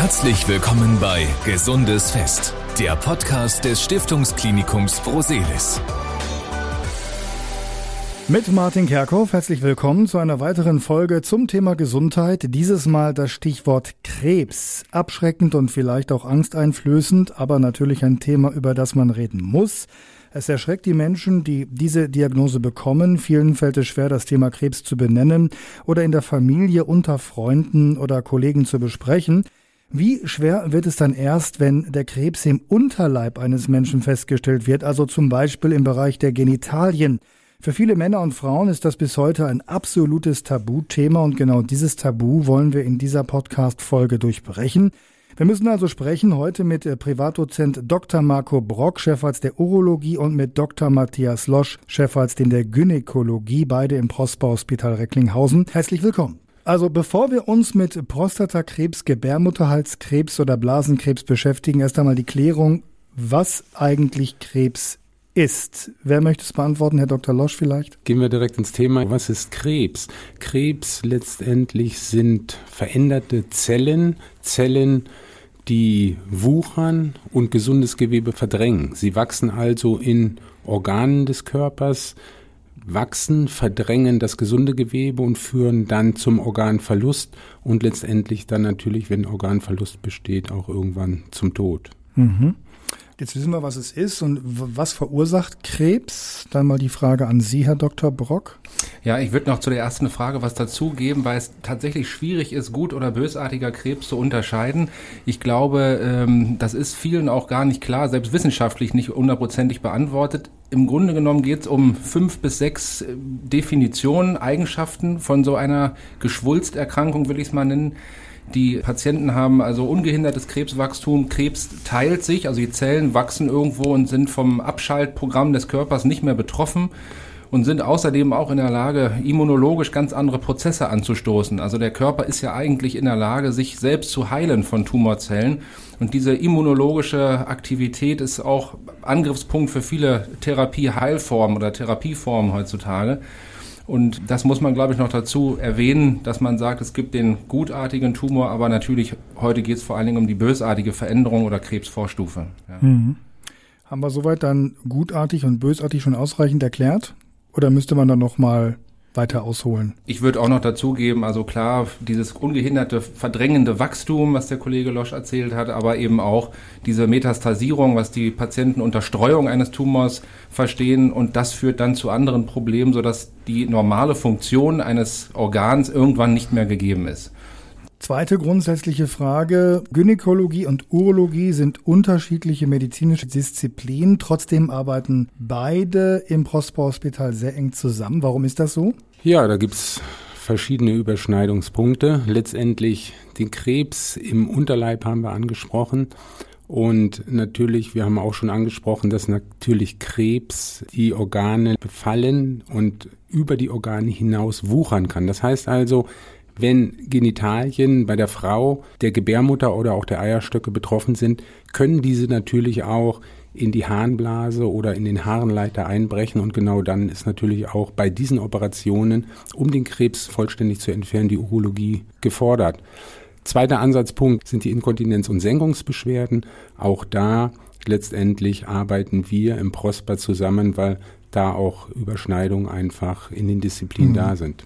Herzlich willkommen bei Gesundes Fest, der Podcast des Stiftungsklinikums Broselis. Mit Martin Kerkhoff, herzlich willkommen zu einer weiteren Folge zum Thema Gesundheit. Dieses Mal das Stichwort Krebs. Abschreckend und vielleicht auch angsteinflößend, aber natürlich ein Thema, über das man reden muss. Es erschreckt die Menschen, die diese Diagnose bekommen. Vielen fällt es schwer, das Thema Krebs zu benennen oder in der Familie, unter Freunden oder Kollegen zu besprechen. Wie schwer wird es dann erst, wenn der Krebs im Unterleib eines Menschen festgestellt wird, also zum Beispiel im Bereich der Genitalien? Für viele Männer und Frauen ist das bis heute ein absolutes Tabuthema und genau dieses Tabu wollen wir in dieser Podcast-Folge durchbrechen. Wir müssen also sprechen heute mit äh, Privatdozent Dr. Marco Brock, Chefarzt der Urologie und mit Dr. Matthias Losch, Chefarzt in der Gynäkologie, beide im Prosper Hospital Recklinghausen. Herzlich willkommen. Also bevor wir uns mit Prostatakrebs, Gebärmutterhalskrebs oder Blasenkrebs beschäftigen, erst einmal die Klärung, was eigentlich Krebs ist. Wer möchte es beantworten, Herr Dr. Losch vielleicht? Gehen wir direkt ins Thema. Was ist Krebs? Krebs letztendlich sind veränderte Zellen, Zellen, die wuchern und gesundes Gewebe verdrängen. Sie wachsen also in Organen des Körpers, wachsen, verdrängen das gesunde Gewebe und führen dann zum Organverlust und letztendlich dann natürlich, wenn Organverlust besteht, auch irgendwann zum Tod. Mhm. Jetzt wissen wir, was es ist und was verursacht Krebs. Dann mal die Frage an Sie, Herr Dr. Brock. Ja, ich würde noch zu der ersten Frage was dazugeben, weil es tatsächlich schwierig ist, gut oder bösartiger Krebs zu unterscheiden. Ich glaube, ähm, das ist vielen auch gar nicht klar, selbst wissenschaftlich nicht hundertprozentig beantwortet. Im Grunde genommen geht es um fünf bis sechs äh, Definitionen, Eigenschaften von so einer Geschwulsterkrankung, will ich es mal nennen die Patienten haben also ungehindertes Krebswachstum. Krebs teilt sich, also die Zellen wachsen irgendwo und sind vom Abschaltprogramm des Körpers nicht mehr betroffen und sind außerdem auch in der Lage, immunologisch ganz andere Prozesse anzustoßen. Also der Körper ist ja eigentlich in der Lage, sich selbst zu heilen von Tumorzellen. Und diese immunologische Aktivität ist auch Angriffspunkt für viele Therapieheilformen oder Therapieformen heutzutage. Und das muss man, glaube ich, noch dazu erwähnen, dass man sagt, es gibt den gutartigen Tumor, aber natürlich heute geht es vor allen Dingen um die bösartige Veränderung oder Krebsvorstufe. Ja. Mhm. Haben wir soweit dann gutartig und bösartig schon ausreichend erklärt? Oder müsste man dann noch mal weiter ausholen. Ich würde auch noch dazugeben, also klar, dieses ungehinderte, verdrängende Wachstum, was der Kollege Losch erzählt hat, aber eben auch diese Metastasierung, was die Patienten unter Streuung eines Tumors verstehen und das führt dann zu anderen Problemen, sodass die normale Funktion eines Organs irgendwann nicht mehr gegeben ist. Zweite grundsätzliche Frage. Gynäkologie und Urologie sind unterschiedliche medizinische Disziplinen. Trotzdem arbeiten beide im Prosper Hospital sehr eng zusammen. Warum ist das so? Ja, da gibt's verschiedene Überschneidungspunkte. Letztendlich den Krebs im Unterleib haben wir angesprochen. Und natürlich, wir haben auch schon angesprochen, dass natürlich Krebs die Organe befallen und über die Organe hinaus wuchern kann. Das heißt also, wenn Genitalien bei der Frau, der Gebärmutter oder auch der Eierstöcke betroffen sind, können diese natürlich auch in die Harnblase oder in den Harnleiter einbrechen und genau dann ist natürlich auch bei diesen Operationen, um den Krebs vollständig zu entfernen, die Urologie gefordert. Zweiter Ansatzpunkt sind die Inkontinenz- und Senkungsbeschwerden. Auch da letztendlich arbeiten wir im Prosper zusammen, weil da auch Überschneidungen einfach in den Disziplinen mhm. da sind.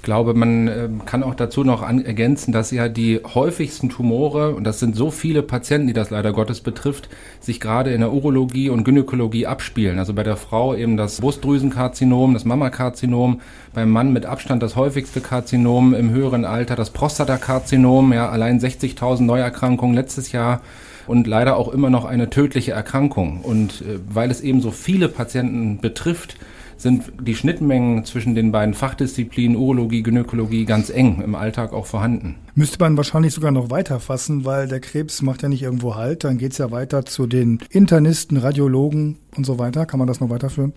Ich glaube, man äh, kann auch dazu noch ergänzen, dass ja die häufigsten Tumore, und das sind so viele Patienten, die das leider Gottes betrifft, sich gerade in der Urologie und Gynäkologie abspielen. Also bei der Frau eben das Brustdrüsenkarzinom, das Mammakarzinom, beim Mann mit Abstand das häufigste Karzinom, im höheren Alter das Prostatakarzinom, ja, allein 60.000 Neuerkrankungen letztes Jahr und leider auch immer noch eine tödliche Erkrankung. Und äh, weil es eben so viele Patienten betrifft, sind die Schnittmengen zwischen den beiden Fachdisziplinen Urologie, Gynäkologie ganz eng im Alltag auch vorhanden. Müsste man wahrscheinlich sogar noch weiter fassen, weil der Krebs macht ja nicht irgendwo Halt. Dann geht es ja weiter zu den Internisten, Radiologen und so weiter. Kann man das noch weiterführen?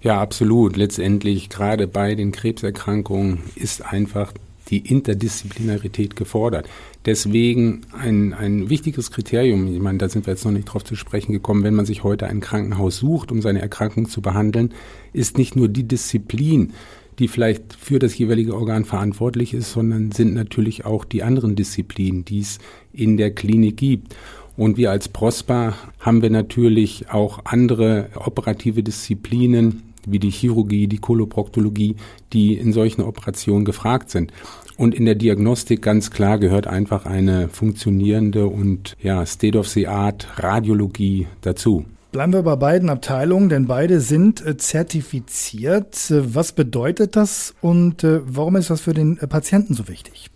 Ja, absolut. Letztendlich gerade bei den Krebserkrankungen ist einfach die Interdisziplinarität gefordert. Deswegen ein, ein wichtiges Kriterium, ich meine, da sind wir jetzt noch nicht drauf zu sprechen gekommen, wenn man sich heute ein Krankenhaus sucht, um seine Erkrankung zu behandeln, ist nicht nur die Disziplin, die vielleicht für das jeweilige Organ verantwortlich ist, sondern sind natürlich auch die anderen Disziplinen, die es in der Klinik gibt. Und wir als Prosper haben wir natürlich auch andere operative Disziplinen, wie die Chirurgie, die Koloproktologie, die in solchen Operationen gefragt sind. Und in der Diagnostik ganz klar gehört einfach eine funktionierende und ja, State of the Art Radiologie dazu. Bleiben wir bei beiden Abteilungen, denn beide sind äh, zertifiziert. Äh, was bedeutet das und äh, warum ist das für den Patienten so wichtig?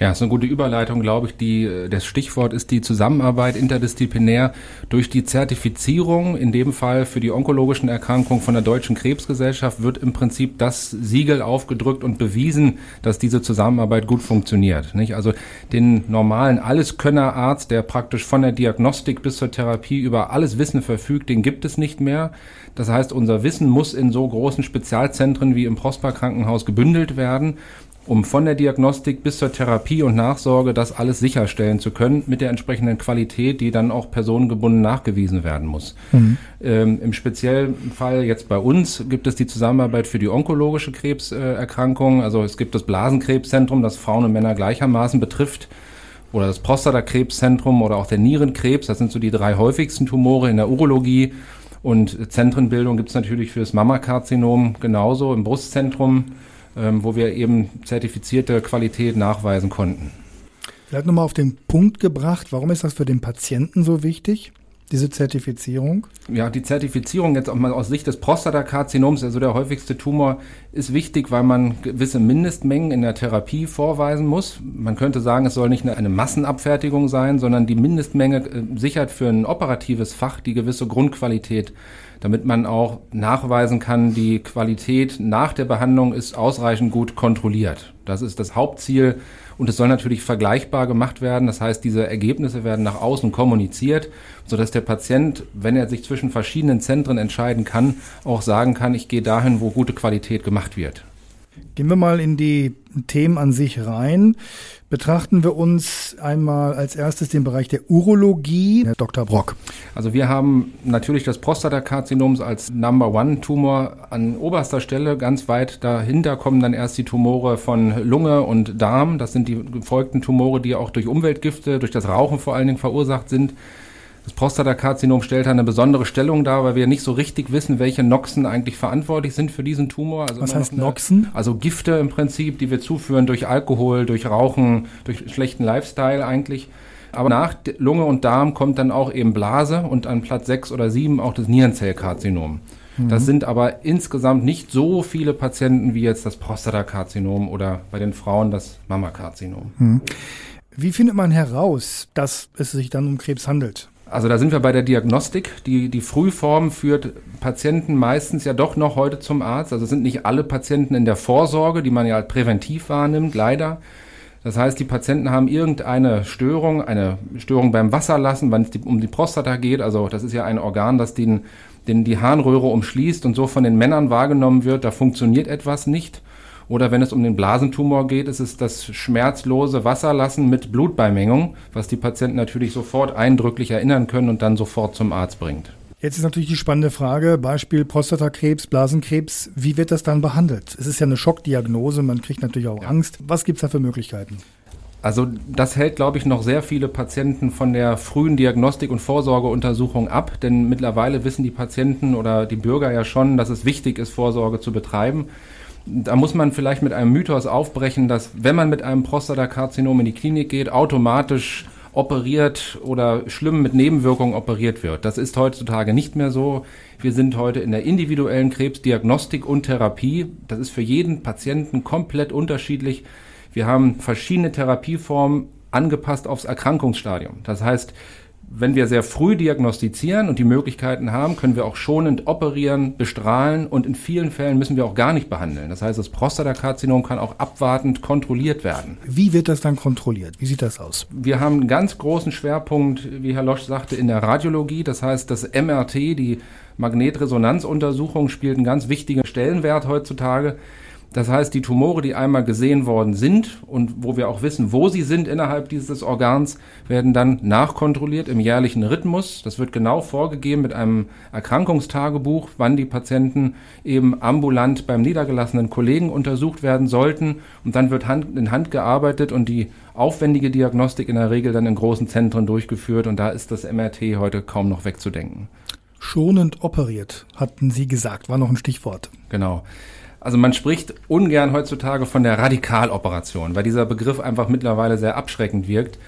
Ja, ist eine gute Überleitung, glaube ich. Die, äh, das Stichwort ist die Zusammenarbeit interdisziplinär durch die Zertifizierung, in dem Fall für die onkologischen Erkrankungen von der Deutschen Krebsgesellschaft, wird im Prinzip das Siegel aufgedrückt und bewiesen, dass diese Zusammenarbeit gut funktioniert. Nicht? Also den normalen Alleskönnerarzt, der praktisch von der Diagnostik bis zur Therapie über alles Wissen verfügt, den gibt es nicht mehr. Das heißt, unser Wissen muss in so großen Spezialzentren wie im Prosper Krankenhaus gebündelt werden um von der Diagnostik bis zur Therapie und Nachsorge das alles sicherstellen zu können mit der entsprechenden Qualität, die dann auch personengebunden nachgewiesen werden muss. Mhm. Ähm, Im speziellen Fall jetzt bei uns gibt es die Zusammenarbeit für die onkologische Krebserkrankung. Also es gibt das Blasenkrebszentrum, das Frauen und Männer gleichermaßen betrifft oder das Prostatakrebszentrum oder auch der Nierenkrebs. Das sind so die drei häufigsten Tumore in der Urologie. Und Zentrenbildung gibt es natürlich für das Mammakarzinom genauso im Brustzentrum wo wir eben zertifizierte Qualität nachweisen konnten. Vielleicht nochmal auf den Punkt gebracht, warum ist das für den Patienten so wichtig? Diese Zertifizierung? Ja, die Zertifizierung jetzt auch mal aus Sicht des Prostatakarzinoms, also der häufigste Tumor, ist wichtig, weil man gewisse Mindestmengen in der Therapie vorweisen muss. Man könnte sagen, es soll nicht eine Massenabfertigung sein, sondern die Mindestmenge äh, sichert für ein operatives Fach die gewisse Grundqualität damit man auch nachweisen kann, die Qualität nach der Behandlung ist ausreichend gut kontrolliert. Das ist das Hauptziel und es soll natürlich vergleichbar gemacht werden. Das heißt, diese Ergebnisse werden nach außen kommuniziert, sodass der Patient, wenn er sich zwischen verschiedenen Zentren entscheiden kann, auch sagen kann, ich gehe dahin, wo gute Qualität gemacht wird. Gehen wir mal in die Themen an sich rein. Betrachten wir uns einmal als erstes den Bereich der Urologie. Herr Dr. Brock. Also wir haben natürlich das Prostatakarzinom als Number One Tumor an oberster Stelle. Ganz weit dahinter kommen dann erst die Tumore von Lunge und Darm. Das sind die gefolgten Tumore, die auch durch Umweltgifte, durch das Rauchen vor allen Dingen verursacht sind. Das Prostatakarzinom stellt eine besondere Stellung dar, weil wir nicht so richtig wissen, welche Noxen eigentlich verantwortlich sind für diesen Tumor. Also Was heißt eine, Noxen? Also Gifte im Prinzip, die wir zuführen durch Alkohol, durch Rauchen, durch schlechten Lifestyle eigentlich. Aber nach Lunge und Darm kommt dann auch eben Blase und an Platz 6 oder 7 auch das Nierenzellkarzinom. Mhm. Das sind aber insgesamt nicht so viele Patienten wie jetzt das Prostatakarzinom oder bei den Frauen das Mammakarzinom. Mhm. Wie findet man heraus, dass es sich dann um Krebs handelt? Also da sind wir bei der Diagnostik. Die, die Frühform führt Patienten meistens ja doch noch heute zum Arzt. Also sind nicht alle Patienten in der Vorsorge, die man ja präventiv wahrnimmt, leider. Das heißt, die Patienten haben irgendeine Störung, eine Störung beim Wasserlassen, wenn es die, um die Prostata geht. Also das ist ja ein Organ, das den, den die Harnröhre umschließt und so von den Männern wahrgenommen wird. Da funktioniert etwas nicht. Oder wenn es um den Blasentumor geht, ist es das schmerzlose Wasserlassen mit Blutbeimengung, was die Patienten natürlich sofort eindrücklich erinnern können und dann sofort zum Arzt bringt. Jetzt ist natürlich die spannende Frage, Beispiel Prostatakrebs, Blasenkrebs, wie wird das dann behandelt? Es ist ja eine Schockdiagnose, man kriegt natürlich auch ja. Angst. Was gibt es da für Möglichkeiten? Also das hält, glaube ich, noch sehr viele Patienten von der frühen Diagnostik und Vorsorgeuntersuchung ab, denn mittlerweile wissen die Patienten oder die Bürger ja schon, dass es wichtig ist, Vorsorge zu betreiben da muss man vielleicht mit einem Mythos aufbrechen, dass wenn man mit einem Prostatakarzinom in die Klinik geht, automatisch operiert oder schlimm mit Nebenwirkungen operiert wird. Das ist heutzutage nicht mehr so. Wir sind heute in der individuellen Krebsdiagnostik und Therapie. Das ist für jeden Patienten komplett unterschiedlich. Wir haben verschiedene Therapieformen angepasst aufs Erkrankungsstadium. Das heißt, wenn wir sehr früh diagnostizieren und die Möglichkeiten haben, können wir auch schonend operieren, bestrahlen und in vielen Fällen müssen wir auch gar nicht behandeln. Das heißt, das Prostatakarzinom kann auch abwartend kontrolliert werden. Wie wird das dann kontrolliert? Wie sieht das aus? Wir haben einen ganz großen Schwerpunkt, wie Herr Losch sagte, in der Radiologie. Das heißt, das MRT, die Magnetresonanzuntersuchung, spielt einen ganz wichtigen Stellenwert heutzutage. Das heißt, die Tumore, die einmal gesehen worden sind und wo wir auch wissen, wo sie sind innerhalb dieses Organs, werden dann nachkontrolliert im jährlichen Rhythmus. Das wird genau vorgegeben mit einem Erkrankungstagebuch, wann die Patienten eben ambulant beim niedergelassenen Kollegen untersucht werden sollten. Und dann wird Hand in Hand gearbeitet und die aufwendige Diagnostik in der Regel dann in großen Zentren durchgeführt. Und da ist das MRT heute kaum noch wegzudenken. Schonend operiert, hatten Sie gesagt, war noch ein Stichwort. Genau. Also man spricht ungern heutzutage von der Radikaloperation, weil dieser Begriff einfach mittlerweile sehr abschreckend wirkt.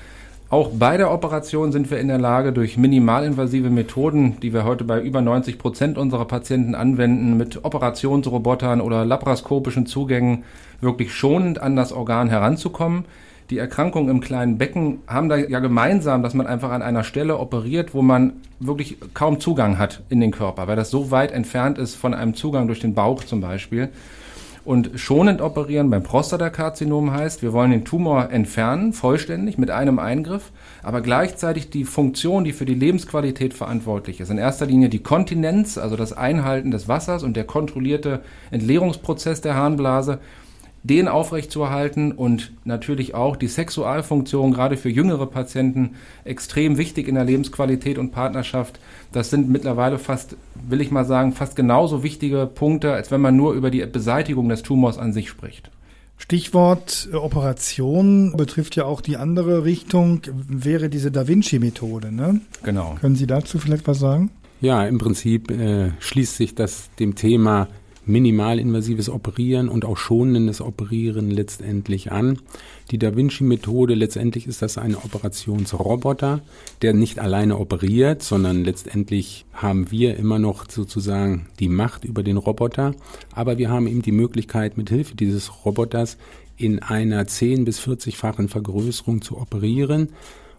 Auch bei der Operation sind wir in der Lage, durch minimalinvasive Methoden, die wir heute bei über 90 Prozent unserer Patienten anwenden, mit Operationsrobotern oder laparoskopischen Zugängen wirklich schonend an das Organ heranzukommen die Erkrankungen im kleinen Becken haben da ja gemeinsam, dass man einfach an einer Stelle operiert, wo man wirklich kaum Zugang hat in den Körper, weil das so weit entfernt ist von einem Zugang durch den Bauch zum Beispiel. Und schonend operieren beim Prostatakarzinom heißt, wir wollen den Tumor entfernen, vollständig, mit einem Eingriff, aber gleichzeitig die Funktion, die für die Lebensqualität verantwortlich ist. In erster Linie die Kontinenz, also das Einhalten des Wassers und der kontrollierte Entleerungsprozess der Harnblase den aufrechtzuerhalten und natürlich auch die Sexualfunktion gerade für jüngere Patienten extrem wichtig in der Lebensqualität und Partnerschaft. Das sind mittlerweile fast, will ich mal sagen, fast genauso wichtige Punkte, als wenn man nur über die Beseitigung des Tumors an sich spricht. Stichwort äh, Operation betrifft ja auch die andere Richtung, wäre diese Da Vinci-Methode. Ne? Genau. Können Sie dazu vielleicht was sagen? Ja, im Prinzip äh, schließt sich das dem Thema minimalinvasives Operieren und auch schonendes Operieren letztendlich an. Die Da Vinci-Methode, letztendlich ist das ein Operationsroboter, der nicht alleine operiert, sondern letztendlich haben wir immer noch sozusagen die Macht über den Roboter. Aber wir haben eben die Möglichkeit, mit Hilfe dieses Roboters in einer 10- bis 40-fachen Vergrößerung zu operieren.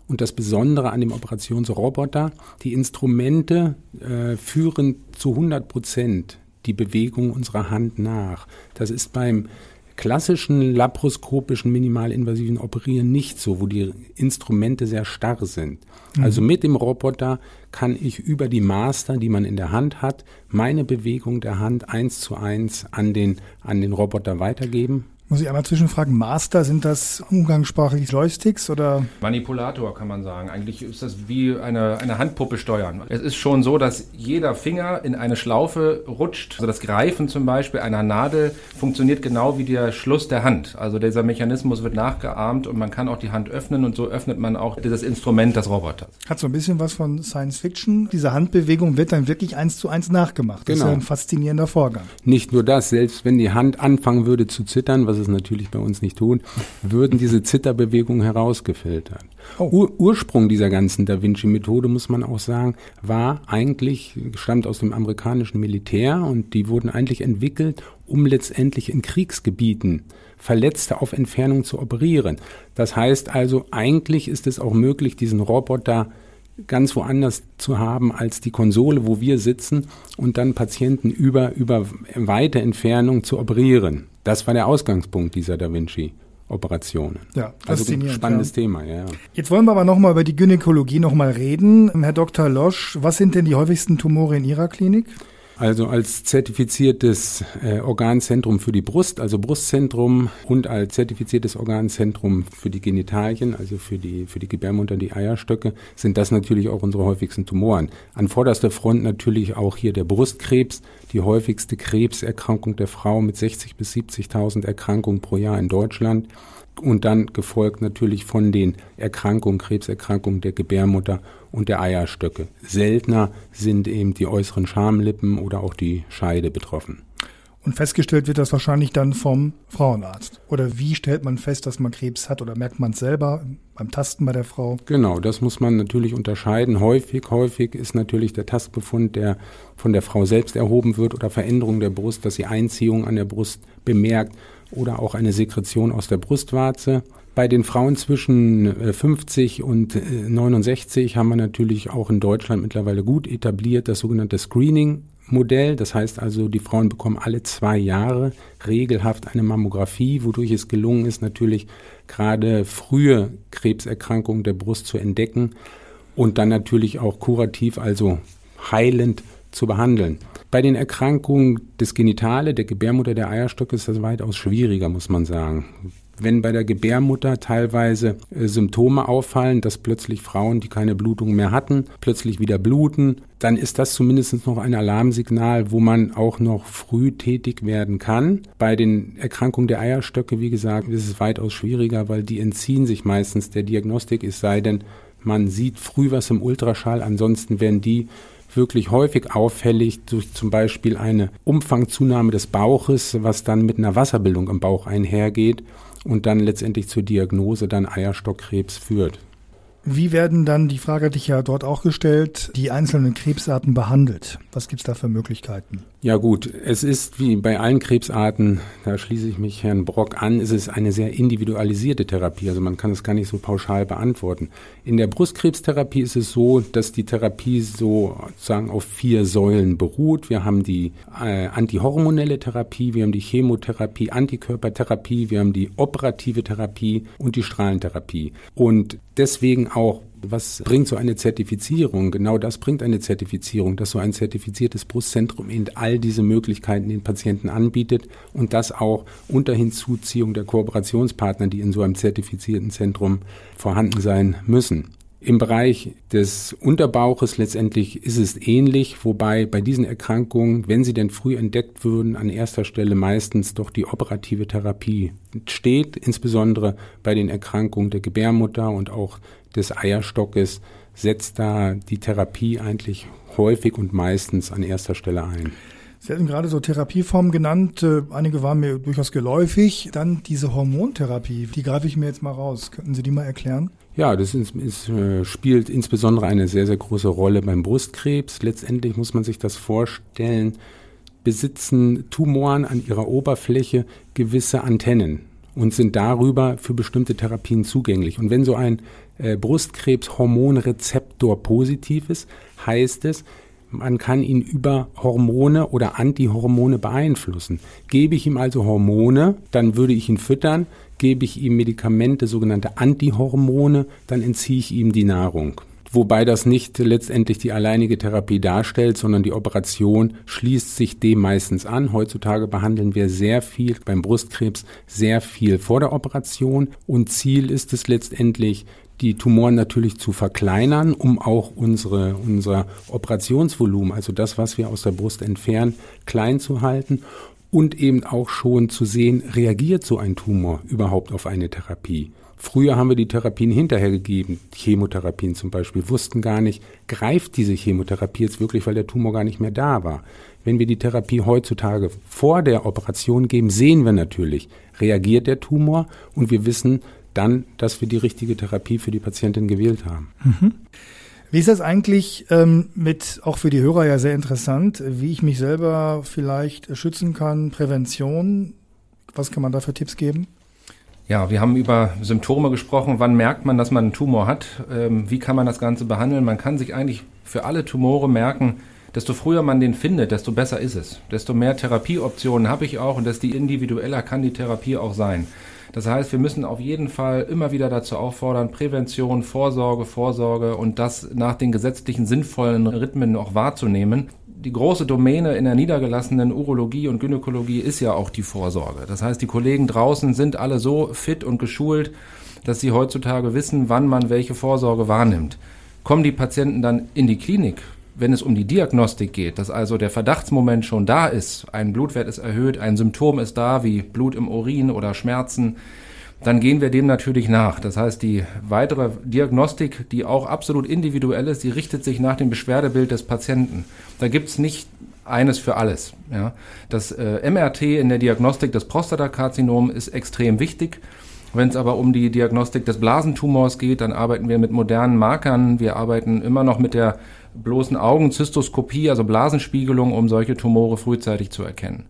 Und das Besondere an dem Operationsroboter, die Instrumente äh, führen zu 100 Prozent die Bewegung unserer Hand nach. Das ist beim klassischen laparoskopischen minimalinvasiven Operieren nicht so, wo die Instrumente sehr starr sind. Mhm. Also mit dem Roboter kann ich über die Master, die man in der Hand hat, meine Bewegung der Hand eins zu eins an den, an den Roboter weitergeben. Muss ich einmal zwischenfragen, Master, sind das umgangssprachlich Joysticks oder? Manipulator kann man sagen. Eigentlich ist das wie eine, eine Handpuppe steuern. Es ist schon so, dass jeder Finger in eine Schlaufe rutscht. Also das Greifen zum Beispiel einer Nadel funktioniert genau wie der Schluss der Hand. Also dieser Mechanismus wird nachgeahmt und man kann auch die Hand öffnen und so öffnet man auch dieses Instrument des Roboters. Hat so ein bisschen was von Science Fiction. Diese Handbewegung wird dann wirklich eins zu eins nachgemacht. Das genau. ist ja genau. ein faszinierender Vorgang. Nicht nur das, selbst wenn die Hand anfangen würde zu zittern, was es natürlich bei uns nicht tun, würden diese Zitterbewegungen herausgefiltert. Oh. Ur Ursprung dieser ganzen Da Vinci-Methode, muss man auch sagen, war eigentlich, stammt aus dem amerikanischen Militär und die wurden eigentlich entwickelt, um letztendlich in Kriegsgebieten Verletzte auf Entfernung zu operieren. Das heißt also, eigentlich ist es auch möglich, diesen Roboter ganz woanders zu haben als die Konsole, wo wir sitzen und dann Patienten über, über weite Entfernung zu operieren. Das war der Ausgangspunkt dieser Da Vinci. Operationen. Ja, also ein spannendes ja. Thema, ja. Jetzt wollen wir aber nochmal über die Gynäkologie nochmal reden. Herr Dr. Losch, was sind denn die häufigsten Tumore in Ihrer Klinik? Also als zertifiziertes äh, Organzentrum für die Brust, also Brustzentrum und als zertifiziertes Organzentrum für die Genitalien, also für die, für die Gebärmutter, die Eierstöcke, sind das natürlich auch unsere häufigsten Tumoren. An vorderster Front natürlich auch hier der Brustkrebs, die häufigste Krebserkrankung der Frau mit 60 bis 70.000 Erkrankungen pro Jahr in Deutschland und dann gefolgt natürlich von den Erkrankungen, Krebserkrankungen der Gebärmutter und der Eierstöcke. Seltener sind eben die äußeren Schamlippen oder auch die Scheide betroffen. Und festgestellt wird das wahrscheinlich dann vom Frauenarzt. Oder wie stellt man fest, dass man Krebs hat? Oder merkt man es selber beim Tasten bei der Frau? Genau, das muss man natürlich unterscheiden. Häufig, häufig ist natürlich der Tastbefund, der von der Frau selbst erhoben wird oder Veränderung der Brust, dass sie Einziehung an der Brust bemerkt oder auch eine Sekretion aus der Brustwarze. Bei den Frauen zwischen 50 äh, und 69 äh, haben wir natürlich auch in Deutschland mittlerweile gut etabliert das sogenannte Screening Modell. Das heißt also, die Frauen bekommen alle zwei Jahre regelhaft eine Mammographie, wodurch es gelungen ist, natürlich gerade frühe Krebserkrankungen der Brust zu entdecken und dann natürlich auch kurativ, also heilend zu behandeln. Bei den Erkrankungen des Genitale, der Gebärmutter, der Eierstöcke ist das weitaus schwieriger, muss man sagen. Wenn bei der Gebärmutter teilweise äh, Symptome auffallen, dass plötzlich Frauen, die keine Blutung mehr hatten, plötzlich wieder bluten, dann ist das zumindest noch ein Alarmsignal, wo man auch noch früh tätig werden kann. Bei den Erkrankungen der Eierstöcke, wie gesagt, ist es weitaus schwieriger, weil die entziehen sich meistens der Diagnostik, es sei denn, man sieht früh was im Ultraschall, ansonsten werden die wirklich häufig auffällig durch zum Beispiel eine Umfangzunahme des Bauches, was dann mit einer Wasserbildung im Bauch einhergeht und dann letztendlich zur Diagnose dann Eierstockkrebs führt. Wie werden dann, die Frage hatte ich ja dort auch gestellt, die einzelnen Krebsarten behandelt? Was gibt es da für Möglichkeiten? Ja gut, es ist wie bei allen Krebsarten, da schließe ich mich Herrn Brock an, es ist eine sehr individualisierte Therapie. Also man kann es gar nicht so pauschal beantworten. In der Brustkrebstherapie ist es so, dass die Therapie sozusagen auf vier Säulen beruht. Wir haben die äh, antihormonelle Therapie, wir haben die Chemotherapie, Antikörpertherapie, wir haben die operative Therapie und die Strahlentherapie. Und deswegen auch was bringt so eine Zertifizierung? Genau das bringt eine Zertifizierung, dass so ein zertifiziertes Brustzentrum eben all diese Möglichkeiten den Patienten anbietet und das auch unter Hinzuziehung der Kooperationspartner, die in so einem zertifizierten Zentrum vorhanden sein müssen. Im Bereich des Unterbauches letztendlich ist es ähnlich, wobei bei diesen Erkrankungen, wenn sie denn früh entdeckt würden, an erster Stelle meistens doch die operative Therapie steht, insbesondere bei den Erkrankungen der Gebärmutter und auch des Eierstockes setzt da die Therapie eigentlich häufig und meistens an erster Stelle ein. Sie hatten gerade so Therapieformen genannt. Äh, einige waren mir durchaus geläufig. Dann diese Hormontherapie, die greife ich mir jetzt mal raus. Könnten Sie die mal erklären? Ja, das ist, ist, äh, spielt insbesondere eine sehr, sehr große Rolle beim Brustkrebs. Letztendlich muss man sich das vorstellen, besitzen Tumoren an ihrer Oberfläche gewisse Antennen und sind darüber für bestimmte Therapien zugänglich. Und wenn so ein äh, Brustkrebshormonrezeptor positiv ist, heißt es, man kann ihn über Hormone oder Antihormone beeinflussen. Gebe ich ihm also Hormone, dann würde ich ihn füttern. Gebe ich ihm Medikamente, sogenannte Antihormone, dann entziehe ich ihm die Nahrung. Wobei das nicht letztendlich die alleinige Therapie darstellt, sondern die Operation schließt sich dem meistens an. Heutzutage behandeln wir sehr viel beim Brustkrebs, sehr viel vor der Operation und Ziel ist es letztendlich, die Tumoren natürlich zu verkleinern, um auch unsere, unser Operationsvolumen, also das, was wir aus der Brust entfernen, klein zu halten und eben auch schon zu sehen, reagiert so ein Tumor überhaupt auf eine Therapie. Früher haben wir die Therapien hinterher gegeben, Chemotherapien zum Beispiel, wussten gar nicht, greift diese Chemotherapie jetzt wirklich, weil der Tumor gar nicht mehr da war. Wenn wir die Therapie heutzutage vor der Operation geben, sehen wir natürlich, reagiert der Tumor und wir wissen, dann, dass wir die richtige Therapie für die Patientin gewählt haben. Mhm. Wie ist das eigentlich ähm, mit, auch für die Hörer ja sehr interessant, wie ich mich selber vielleicht schützen kann, Prävention? Was kann man da für Tipps geben? Ja, wir haben über Symptome gesprochen. Wann merkt man, dass man einen Tumor hat? Ähm, wie kann man das Ganze behandeln? Man kann sich eigentlich für alle Tumore merken, desto früher man den findet, desto besser ist es. Desto mehr Therapieoptionen habe ich auch und desto individueller kann die Therapie auch sein. Das heißt, wir müssen auf jeden Fall immer wieder dazu auffordern, Prävention, Vorsorge, Vorsorge und das nach den gesetzlichen sinnvollen Rhythmen auch wahrzunehmen. Die große Domäne in der niedergelassenen Urologie und Gynäkologie ist ja auch die Vorsorge. Das heißt, die Kollegen draußen sind alle so fit und geschult, dass sie heutzutage wissen, wann man welche Vorsorge wahrnimmt. Kommen die Patienten dann in die Klinik, wenn es um die Diagnostik geht, dass also der Verdachtsmoment schon da ist, ein Blutwert ist erhöht, ein Symptom ist da, wie Blut im Urin oder Schmerzen, dann gehen wir dem natürlich nach. Das heißt, die weitere Diagnostik, die auch absolut individuell ist, die richtet sich nach dem Beschwerdebild des Patienten. Da gibt's nicht eines für alles. Ja. Das äh, MRT in der Diagnostik des Prostatakarzinoms ist extrem wichtig. Wenn es aber um die Diagnostik des Blasentumors geht, dann arbeiten wir mit modernen Markern. Wir arbeiten immer noch mit der bloßen Augenzystoskopie, also Blasenspiegelung, um solche Tumore frühzeitig zu erkennen.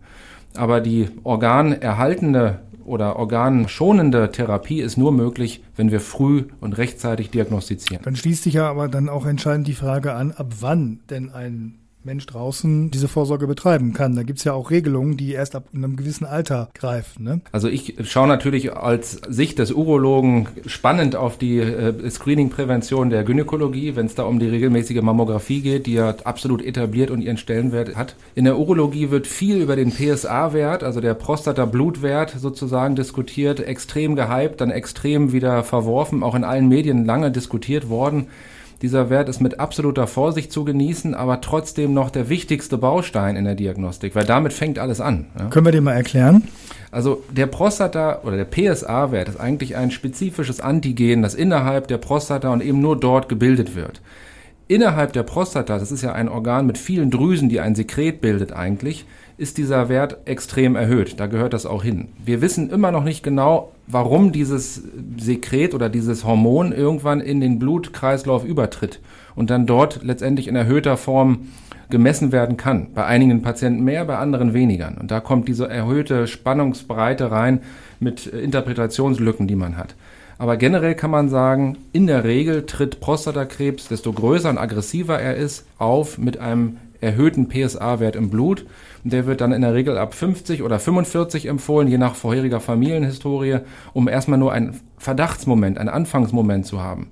Aber die organerhaltende oder organschonende Therapie ist nur möglich, wenn wir früh und rechtzeitig diagnostizieren. Dann schließt sich ja aber dann auch entscheidend die Frage an, ab wann denn ein Mensch draußen diese Vorsorge betreiben kann. Da gibt's ja auch Regelungen, die erst ab einem gewissen Alter greifen. Ne? Also ich schaue natürlich als Sicht des Urologen spannend auf die äh, Screening-Prävention der Gynäkologie, wenn es da um die regelmäßige Mammographie geht, die ja absolut etabliert und ihren Stellenwert hat. In der Urologie wird viel über den PSA-Wert, also der Prostata-Blutwert sozusagen diskutiert, extrem gehypt, dann extrem wieder verworfen, auch in allen Medien lange diskutiert worden. Dieser Wert ist mit absoluter Vorsicht zu genießen, aber trotzdem noch der wichtigste Baustein in der Diagnostik, weil damit fängt alles an. Ja? Können wir den mal erklären? Also der Prostata oder der PSA-Wert ist eigentlich ein spezifisches Antigen, das innerhalb der Prostata und eben nur dort gebildet wird. Innerhalb der Prostata, das ist ja ein Organ mit vielen Drüsen, die ein Sekret bildet eigentlich, ist dieser Wert extrem erhöht. Da gehört das auch hin. Wir wissen immer noch nicht genau, warum dieses Sekret oder dieses Hormon irgendwann in den Blutkreislauf übertritt und dann dort letztendlich in erhöhter Form gemessen werden kann. Bei einigen Patienten mehr, bei anderen weniger. Und da kommt diese erhöhte Spannungsbreite rein mit Interpretationslücken, die man hat. Aber generell kann man sagen, in der Regel tritt Prostatakrebs, desto größer und aggressiver er ist, auf mit einem erhöhten PSA-Wert im Blut. Der wird dann in der Regel ab 50 oder 45 empfohlen, je nach vorheriger Familienhistorie, um erstmal nur ein Verdachtsmoment, ein Anfangsmoment zu haben.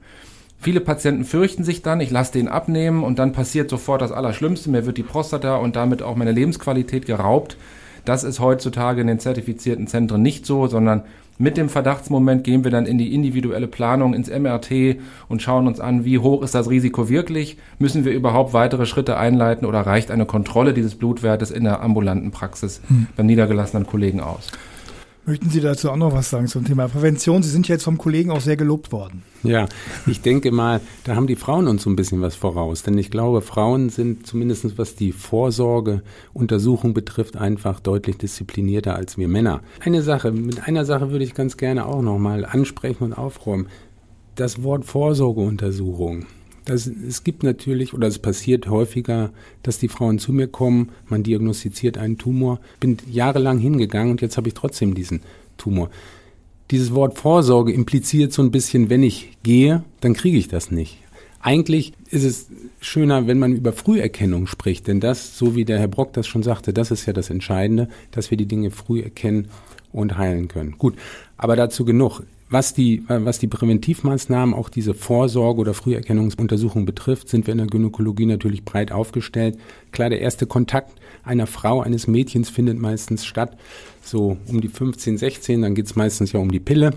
Viele Patienten fürchten sich dann, ich lasse den abnehmen und dann passiert sofort das Allerschlimmste, mir wird die Prostata und damit auch meine Lebensqualität geraubt. Das ist heutzutage in den zertifizierten Zentren nicht so, sondern mit dem Verdachtsmoment gehen wir dann in die individuelle Planung, ins MRT und schauen uns an, wie hoch ist das Risiko wirklich? Müssen wir überhaupt weitere Schritte einleiten oder reicht eine Kontrolle dieses Blutwertes in der ambulanten Praxis hm. beim niedergelassenen Kollegen aus? Möchten Sie dazu auch noch was sagen zum Thema Prävention? Sie sind ja jetzt vom Kollegen auch sehr gelobt worden. Ja, ich denke mal, da haben die Frauen uns so ein bisschen was voraus. Denn ich glaube, Frauen sind zumindest was die Vorsorgeuntersuchung betrifft, einfach deutlich disziplinierter als wir Männer. Eine Sache, mit einer Sache würde ich ganz gerne auch nochmal ansprechen und aufräumen. Das Wort Vorsorgeuntersuchung. Das, es gibt natürlich, oder es passiert häufiger, dass die Frauen zu mir kommen, man diagnostiziert einen Tumor, bin jahrelang hingegangen und jetzt habe ich trotzdem diesen Tumor. Dieses Wort Vorsorge impliziert so ein bisschen, wenn ich gehe, dann kriege ich das nicht. Eigentlich ist es schöner, wenn man über Früherkennung spricht, denn das, so wie der Herr Brock das schon sagte, das ist ja das Entscheidende, dass wir die Dinge früh erkennen und heilen können. Gut, aber dazu genug. Was die, was die Präventivmaßnahmen, auch diese Vorsorge oder Früherkennungsuntersuchung betrifft, sind wir in der Gynäkologie natürlich breit aufgestellt. Klar, der erste Kontakt einer Frau, eines Mädchens findet meistens statt, so um die 15, 16, dann geht's meistens ja um die Pille,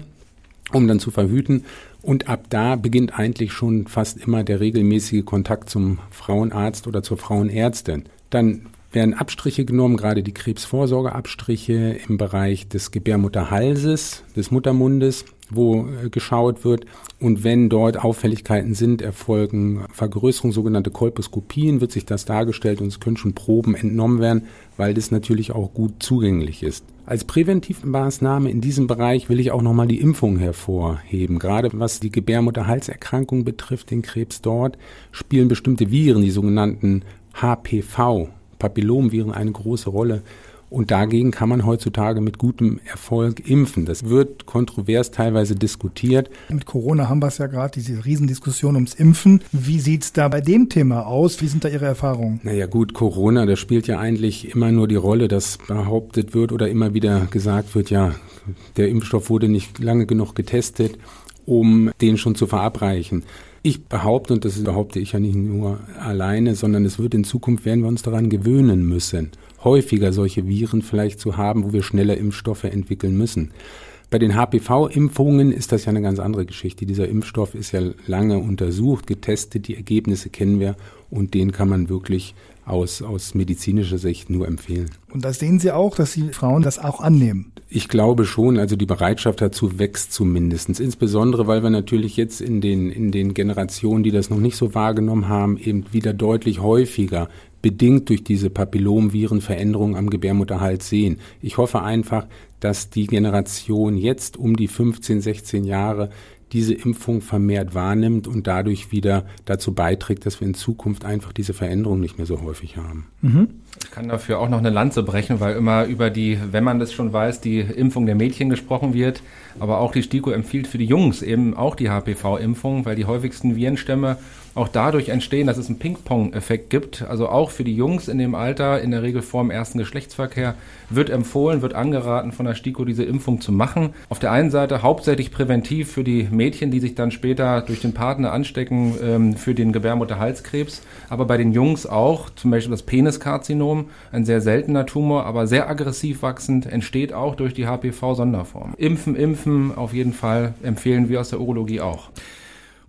um dann zu verhüten. Und ab da beginnt eigentlich schon fast immer der regelmäßige Kontakt zum Frauenarzt oder zur Frauenärztin. Dann werden Abstriche genommen, gerade die Krebsvorsorgeabstriche im Bereich des Gebärmutterhalses, des Muttermundes, wo äh, geschaut wird. Und wenn dort Auffälligkeiten sind, erfolgen Vergrößerungen, sogenannte Kolposkopien, wird sich das dargestellt und es können schon Proben entnommen werden, weil das natürlich auch gut zugänglich ist. Als Präventivmaßnahme in diesem Bereich will ich auch nochmal die Impfung hervorheben. Gerade was die Gebärmutterhalserkrankung betrifft, den Krebs dort, spielen bestimmte Viren, die sogenannten HPV, Papillomviren eine große Rolle. Und dagegen kann man heutzutage mit gutem Erfolg impfen. Das wird kontrovers teilweise diskutiert. Mit Corona haben wir es ja gerade, diese Riesendiskussion ums Impfen. Wie sieht es da bei dem Thema aus? Wie sind da Ihre Erfahrungen? Naja gut, Corona, das spielt ja eigentlich immer nur die Rolle, dass behauptet wird oder immer wieder gesagt wird, ja, der Impfstoff wurde nicht lange genug getestet, um den schon zu verabreichen. Ich behaupte, und das behaupte ich ja nicht nur alleine, sondern es wird in Zukunft, werden wir uns daran gewöhnen müssen, häufiger solche Viren vielleicht zu haben, wo wir schneller Impfstoffe entwickeln müssen. Bei den HPV-Impfungen ist das ja eine ganz andere Geschichte. Dieser Impfstoff ist ja lange untersucht, getestet, die Ergebnisse kennen wir und den kann man wirklich aus, aus medizinischer Sicht nur empfehlen. Und da sehen Sie auch, dass die Frauen das auch annehmen. Ich glaube schon, also die Bereitschaft dazu wächst zumindest. Insbesondere, weil wir natürlich jetzt in den, in den Generationen, die das noch nicht so wahrgenommen haben, eben wieder deutlich häufiger bedingt durch diese Papillomvirenveränderungen am Gebärmutterhals sehen. Ich hoffe einfach, dass die Generation jetzt um die 15, 16 Jahre diese Impfung vermehrt wahrnimmt und dadurch wieder dazu beiträgt, dass wir in Zukunft einfach diese Veränderung nicht mehr so häufig haben. Mhm. Ich kann dafür auch noch eine Lanze brechen, weil immer über die, wenn man das schon weiß, die Impfung der Mädchen gesprochen wird. Aber auch die STIKO empfiehlt für die Jungs eben auch die HPV-Impfung, weil die häufigsten Virenstämme auch dadurch entstehen, dass es einen Ping-Pong-Effekt gibt. Also auch für die Jungs in dem Alter, in der Regel vor dem ersten Geschlechtsverkehr, wird empfohlen, wird angeraten von der STIKO, diese Impfung zu machen. Auf der einen Seite hauptsächlich präventiv für die Mädchen, die sich dann später durch den Partner anstecken, ähm, für den Gebärmutterhalskrebs. Aber bei den Jungs auch, zum Beispiel das Peniskarzinom, ein sehr seltener Tumor, aber sehr aggressiv wachsend, entsteht auch durch die HPV-Sonderform. Impfen, impfen, auf jeden Fall empfehlen wir aus der Urologie auch.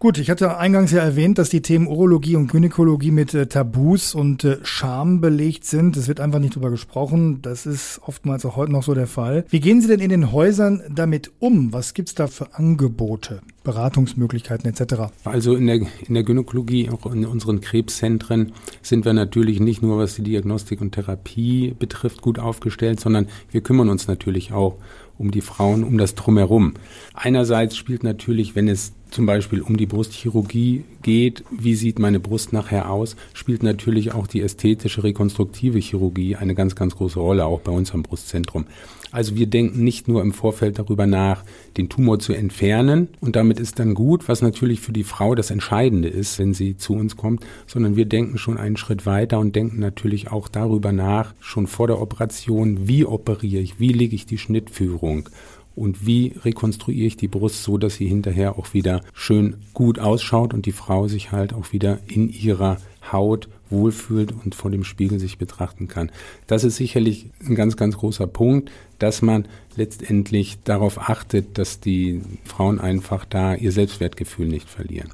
Gut, ich hatte eingangs ja erwähnt, dass die Themen Urologie und Gynäkologie mit äh, Tabus und äh, Scham belegt sind. Es wird einfach nicht drüber gesprochen. Das ist oftmals auch heute noch so der Fall. Wie gehen Sie denn in den Häusern damit um? Was gibt's da für Angebote, Beratungsmöglichkeiten etc.? Also in der, in der Gynäkologie, auch in unseren Krebszentren, sind wir natürlich nicht nur, was die Diagnostik und Therapie betrifft, gut aufgestellt, sondern wir kümmern uns natürlich auch um die Frauen, um das Drumherum. Einerseits spielt natürlich, wenn es zum Beispiel um die Brustchirurgie geht, wie sieht meine Brust nachher aus, spielt natürlich auch die ästhetische rekonstruktive Chirurgie eine ganz, ganz große Rolle, auch bei uns am Brustzentrum. Also wir denken nicht nur im Vorfeld darüber nach, den Tumor zu entfernen und damit ist dann gut, was natürlich für die Frau das Entscheidende ist, wenn sie zu uns kommt, sondern wir denken schon einen Schritt weiter und denken natürlich auch darüber nach, schon vor der Operation, wie operiere ich, wie lege ich die Schnittführung und wie rekonstruiere ich die Brust so, dass sie hinterher auch wieder schön gut ausschaut und die Frau sich halt auch wieder in ihrer Haut wohlfühlt und vor dem Spiegel sich betrachten kann. Das ist sicherlich ein ganz, ganz großer Punkt, dass man letztendlich darauf achtet, dass die Frauen einfach da ihr Selbstwertgefühl nicht verlieren.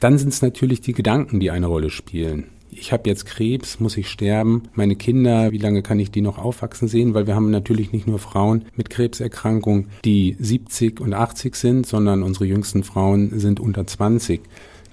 Dann sind es natürlich die Gedanken, die eine Rolle spielen ich habe jetzt Krebs, muss ich sterben, meine Kinder, wie lange kann ich die noch aufwachsen sehen, weil wir haben natürlich nicht nur Frauen mit Krebserkrankung, die 70 und 80 sind, sondern unsere jüngsten Frauen sind unter 20,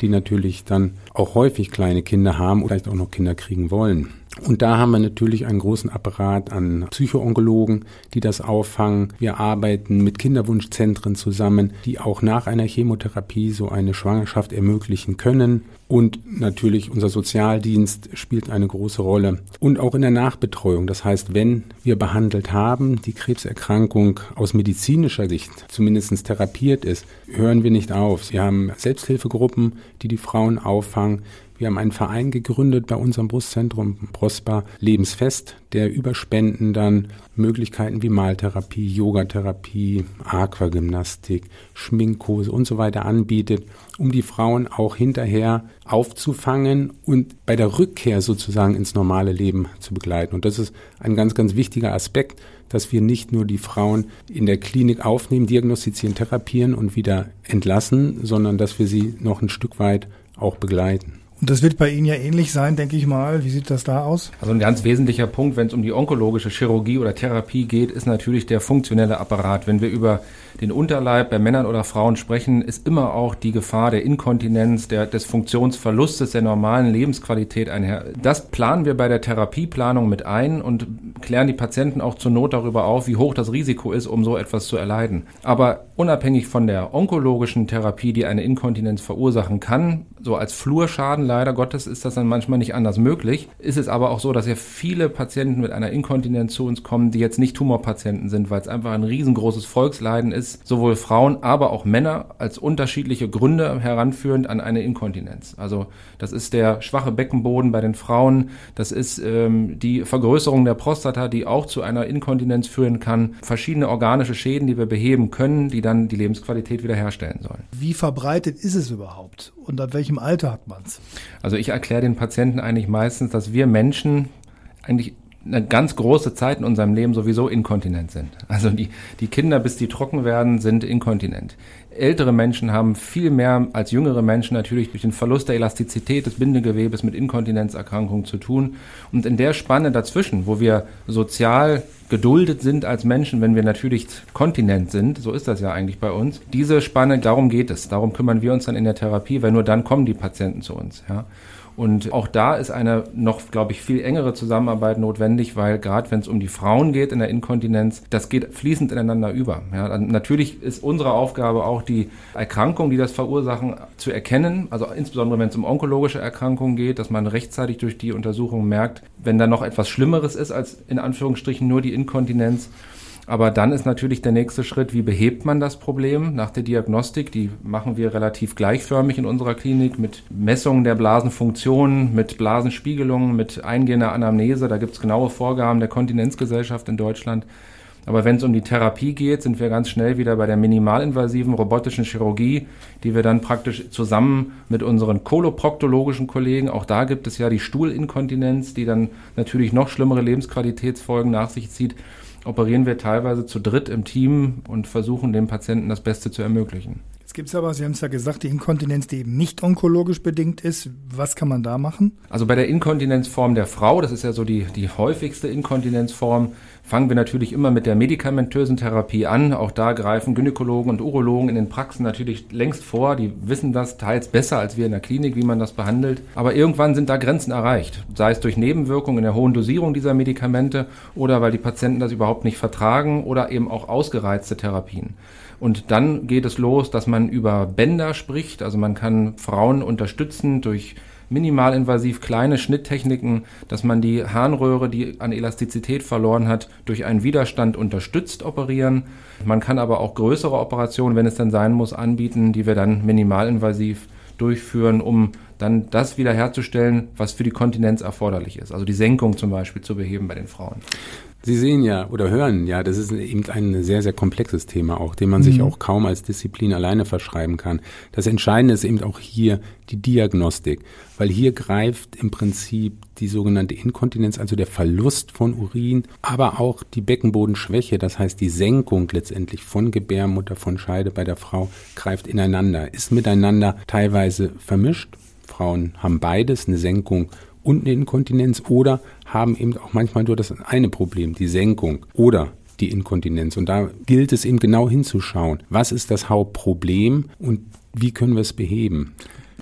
die natürlich dann auch häufig kleine Kinder haben oder vielleicht auch noch Kinder kriegen wollen. Und da haben wir natürlich einen großen Apparat an Psychoonkologen, die das auffangen. Wir arbeiten mit Kinderwunschzentren zusammen, die auch nach einer Chemotherapie so eine Schwangerschaft ermöglichen können. Und natürlich unser Sozialdienst spielt eine große Rolle. Und auch in der Nachbetreuung. Das heißt, wenn wir behandelt haben, die Krebserkrankung aus medizinischer Sicht zumindest therapiert ist, hören wir nicht auf. Wir haben Selbsthilfegruppen, die die Frauen auffangen. Wir haben einen Verein gegründet bei unserem Brustzentrum Prosper Lebensfest, der über Spenden dann Möglichkeiten wie Maltherapie, Yogatherapie, Aquagymnastik, Schminkkurse und so weiter anbietet, um die Frauen auch hinterher aufzufangen und bei der Rückkehr sozusagen ins normale Leben zu begleiten. Und das ist ein ganz, ganz wichtiger Aspekt, dass wir nicht nur die Frauen in der Klinik aufnehmen, diagnostizieren, therapieren und wieder entlassen, sondern dass wir sie noch ein Stück weit auch begleiten. Und das wird bei Ihnen ja ähnlich sein, denke ich mal. Wie sieht das da aus? Also ein ganz wesentlicher Punkt, wenn es um die onkologische Chirurgie oder Therapie geht, ist natürlich der funktionelle Apparat. Wenn wir über den Unterleib bei Männern oder Frauen sprechen, ist immer auch die Gefahr der Inkontinenz, der, des Funktionsverlustes der normalen Lebensqualität einher. Das planen wir bei der Therapieplanung mit ein und klären die Patienten auch zur Not darüber auf, wie hoch das Risiko ist, um so etwas zu erleiden. Aber unabhängig von der onkologischen Therapie, die eine Inkontinenz verursachen kann, so als Flurschaden leider Gottes ist das dann manchmal nicht anders möglich, ist es aber auch so, dass ja viele Patienten mit einer Inkontinenz zu uns kommen, die jetzt nicht Tumorpatienten sind, weil es einfach ein riesengroßes Volksleiden ist, sowohl Frauen, aber auch Männer als unterschiedliche Gründe heranführend an eine Inkontinenz. Also das ist der schwache Beckenboden bei den Frauen, das ist ähm, die Vergrößerung der Prostata, die auch zu einer Inkontinenz führen kann, verschiedene organische Schäden, die wir beheben können, die dann die Lebensqualität wiederherstellen sollen. Wie verbreitet ist es überhaupt und ab welchem Alter hat man es? Also ich erkläre den Patienten eigentlich meistens, dass wir Menschen eigentlich eine ganz große Zeit in unserem Leben sowieso inkontinent sind. Also die, die Kinder, bis die trocken werden, sind inkontinent. Ältere Menschen haben viel mehr als jüngere Menschen natürlich durch den Verlust der Elastizität des Bindegewebes mit Inkontinenzerkrankungen zu tun. Und in der Spanne dazwischen, wo wir sozial geduldet sind als Menschen, wenn wir natürlich kontinent sind, so ist das ja eigentlich bei uns, diese Spanne, darum geht es. Darum kümmern wir uns dann in der Therapie, weil nur dann kommen die Patienten zu uns. Ja. Und auch da ist eine noch, glaube ich, viel engere Zusammenarbeit notwendig, weil gerade wenn es um die Frauen geht in der Inkontinenz, das geht fließend ineinander über. Ja, natürlich ist unsere Aufgabe auch die Erkrankungen, die das verursachen, zu erkennen. Also insbesondere wenn es um onkologische Erkrankungen geht, dass man rechtzeitig durch die Untersuchung merkt, wenn da noch etwas Schlimmeres ist als in Anführungsstrichen nur die Inkontinenz aber dann ist natürlich der nächste Schritt, wie behebt man das Problem nach der Diagnostik? Die machen wir relativ gleichförmig in unserer Klinik mit Messungen der Blasenfunktion, mit Blasenspiegelungen, mit eingehender Anamnese. Da gibt es genaue Vorgaben der Kontinenzgesellschaft in Deutschland. Aber wenn es um die Therapie geht, sind wir ganz schnell wieder bei der minimalinvasiven robotischen Chirurgie, die wir dann praktisch zusammen mit unseren koloproktologischen Kollegen, auch da gibt es ja die Stuhlinkontinenz, die dann natürlich noch schlimmere Lebensqualitätsfolgen nach sich zieht, operieren wir teilweise zu dritt im Team und versuchen dem Patienten das Beste zu ermöglichen. Gibt es aber, Sie haben es ja gesagt, die Inkontinenz, die eben nicht onkologisch bedingt ist. Was kann man da machen? Also bei der Inkontinenzform der Frau, das ist ja so die, die häufigste Inkontinenzform, fangen wir natürlich immer mit der medikamentösen Therapie an. Auch da greifen Gynäkologen und Urologen in den Praxen natürlich längst vor. Die wissen das teils besser als wir in der Klinik, wie man das behandelt. Aber irgendwann sind da Grenzen erreicht. Sei es durch Nebenwirkungen in der hohen Dosierung dieser Medikamente oder weil die Patienten das überhaupt nicht vertragen oder eben auch ausgereizte Therapien. Und dann geht es los, dass man über Bänder spricht. Also man kann Frauen unterstützen durch minimalinvasiv kleine Schnitttechniken, dass man die Harnröhre, die an Elastizität verloren hat, durch einen Widerstand unterstützt operieren. Man kann aber auch größere Operationen, wenn es dann sein muss, anbieten, die wir dann minimalinvasiv durchführen, um dann das wiederherzustellen, was für die Kontinenz erforderlich ist. Also die Senkung zum Beispiel zu beheben bei den Frauen. Sie sehen ja oder hören ja, das ist eben ein sehr, sehr komplexes Thema auch, dem man mhm. sich auch kaum als Disziplin alleine verschreiben kann. Das Entscheidende ist eben auch hier die Diagnostik, weil hier greift im Prinzip die sogenannte Inkontinenz, also der Verlust von Urin, aber auch die Beckenbodenschwäche, das heißt die Senkung letztendlich von Gebärmutter, von Scheide bei der Frau, greift ineinander, ist miteinander teilweise vermischt. Frauen haben beides, eine Senkung und eine Inkontinenz oder haben eben auch manchmal nur das eine Problem, die Senkung oder die Inkontinenz. Und da gilt es eben genau hinzuschauen, was ist das Hauptproblem und wie können wir es beheben.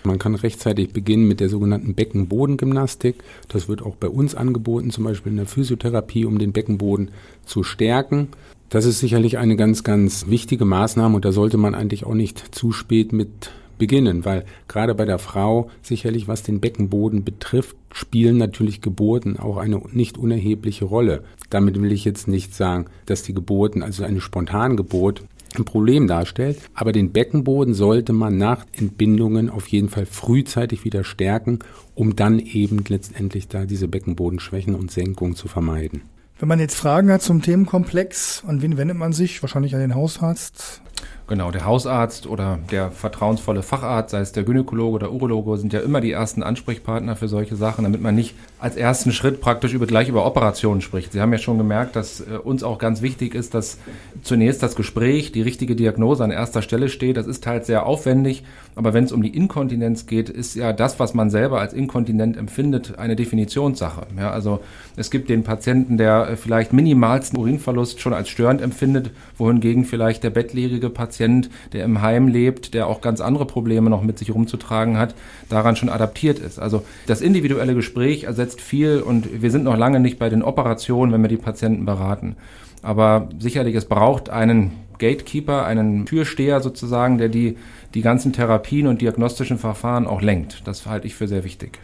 Man kann rechtzeitig beginnen mit der sogenannten Beckenbodengymnastik. Das wird auch bei uns angeboten, zum Beispiel in der Physiotherapie, um den Beckenboden zu stärken. Das ist sicherlich eine ganz, ganz wichtige Maßnahme und da sollte man eigentlich auch nicht zu spät mit beginnen, weil gerade bei der Frau sicherlich, was den Beckenboden betrifft, spielen natürlich Geburten auch eine nicht unerhebliche Rolle. Damit will ich jetzt nicht sagen, dass die Geburten, also eine Spontangeburt, ein Problem darstellt, aber den Beckenboden sollte man nach Entbindungen auf jeden Fall frühzeitig wieder stärken, um dann eben letztendlich da diese Beckenbodenschwächen und Senkungen zu vermeiden. Wenn man jetzt Fragen hat zum Themenkomplex, an wen wendet man sich? Wahrscheinlich an den Hausarzt. Genau, der Hausarzt oder der vertrauensvolle Facharzt, sei es der Gynäkologe oder Urologe, sind ja immer die ersten Ansprechpartner für solche Sachen, damit man nicht als ersten Schritt praktisch über, gleich über Operationen spricht. Sie haben ja schon gemerkt, dass äh, uns auch ganz wichtig ist, dass zunächst das Gespräch, die richtige Diagnose an erster Stelle steht. Das ist halt sehr aufwendig, aber wenn es um die Inkontinenz geht, ist ja das, was man selber als inkontinent empfindet, eine Definitionssache. Ja, also es gibt den Patienten, der äh, vielleicht minimalsten Urinverlust schon als störend empfindet, wohingegen vielleicht der bettlägerige Patient Patient, der im Heim lebt, der auch ganz andere Probleme noch mit sich rumzutragen hat, daran schon adaptiert ist. Also das individuelle Gespräch ersetzt viel und wir sind noch lange nicht bei den Operationen, wenn wir die Patienten beraten. Aber sicherlich, es braucht einen Gatekeeper, einen Türsteher sozusagen, der die, die ganzen Therapien und diagnostischen Verfahren auch lenkt. Das halte ich für sehr wichtig.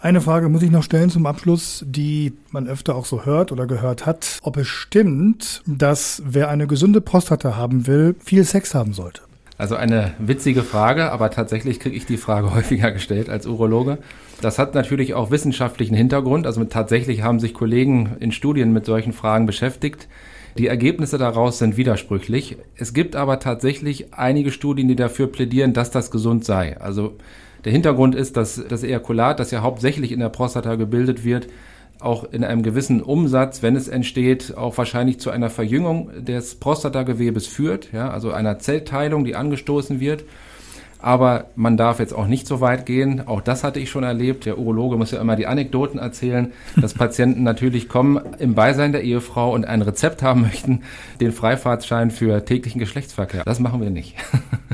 Eine Frage muss ich noch stellen zum Abschluss, die man öfter auch so hört oder gehört hat. Ob es stimmt, dass wer eine gesunde Prostata haben will, viel Sex haben sollte? Also eine witzige Frage, aber tatsächlich kriege ich die Frage häufiger gestellt als Urologe. Das hat natürlich auch wissenschaftlichen Hintergrund. Also tatsächlich haben sich Kollegen in Studien mit solchen Fragen beschäftigt. Die Ergebnisse daraus sind widersprüchlich. Es gibt aber tatsächlich einige Studien, die dafür plädieren, dass das gesund sei. Also der Hintergrund ist, dass das Ejakulat, das ja hauptsächlich in der Prostata gebildet wird, auch in einem gewissen Umsatz, wenn es entsteht, auch wahrscheinlich zu einer Verjüngung des Prostatagewebes führt, ja, also einer Zellteilung, die angestoßen wird. Aber man darf jetzt auch nicht so weit gehen. Auch das hatte ich schon erlebt. Der Urologe muss ja immer die Anekdoten erzählen, dass Patienten natürlich kommen im Beisein der Ehefrau und ein Rezept haben möchten, den Freifahrtschein für täglichen Geschlechtsverkehr. Das machen wir nicht.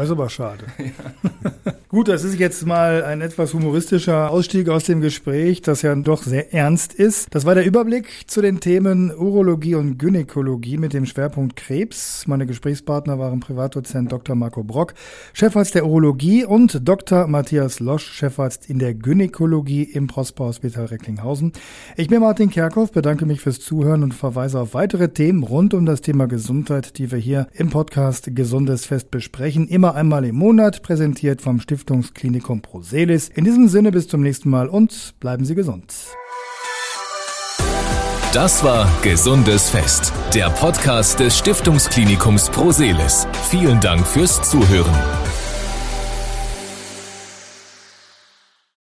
Das ist aber schade. Ja. Gut, das ist jetzt mal ein etwas humoristischer Ausstieg aus dem Gespräch, das ja doch sehr ernst ist. Das war der Überblick zu den Themen Urologie und Gynäkologie mit dem Schwerpunkt Krebs. Meine Gesprächspartner waren Privatdozent Dr. Marco Brock, Chefarzt der Urologie und Dr. Matthias Losch, Chefarzt in der Gynäkologie im Prosper Hospital Recklinghausen. Ich bin Martin Kerkhoff, bedanke mich fürs Zuhören und verweise auf weitere Themen rund um das Thema Gesundheit, die wir hier im Podcast Gesundes Fest besprechen. Immer einmal im Monat, präsentiert vom Stift Stiftungsklinikum Proselis. In diesem Sinne bis zum nächsten Mal und bleiben Sie gesund. Das war Gesundes Fest, der Podcast des Stiftungsklinikums Proselis. Vielen Dank fürs Zuhören.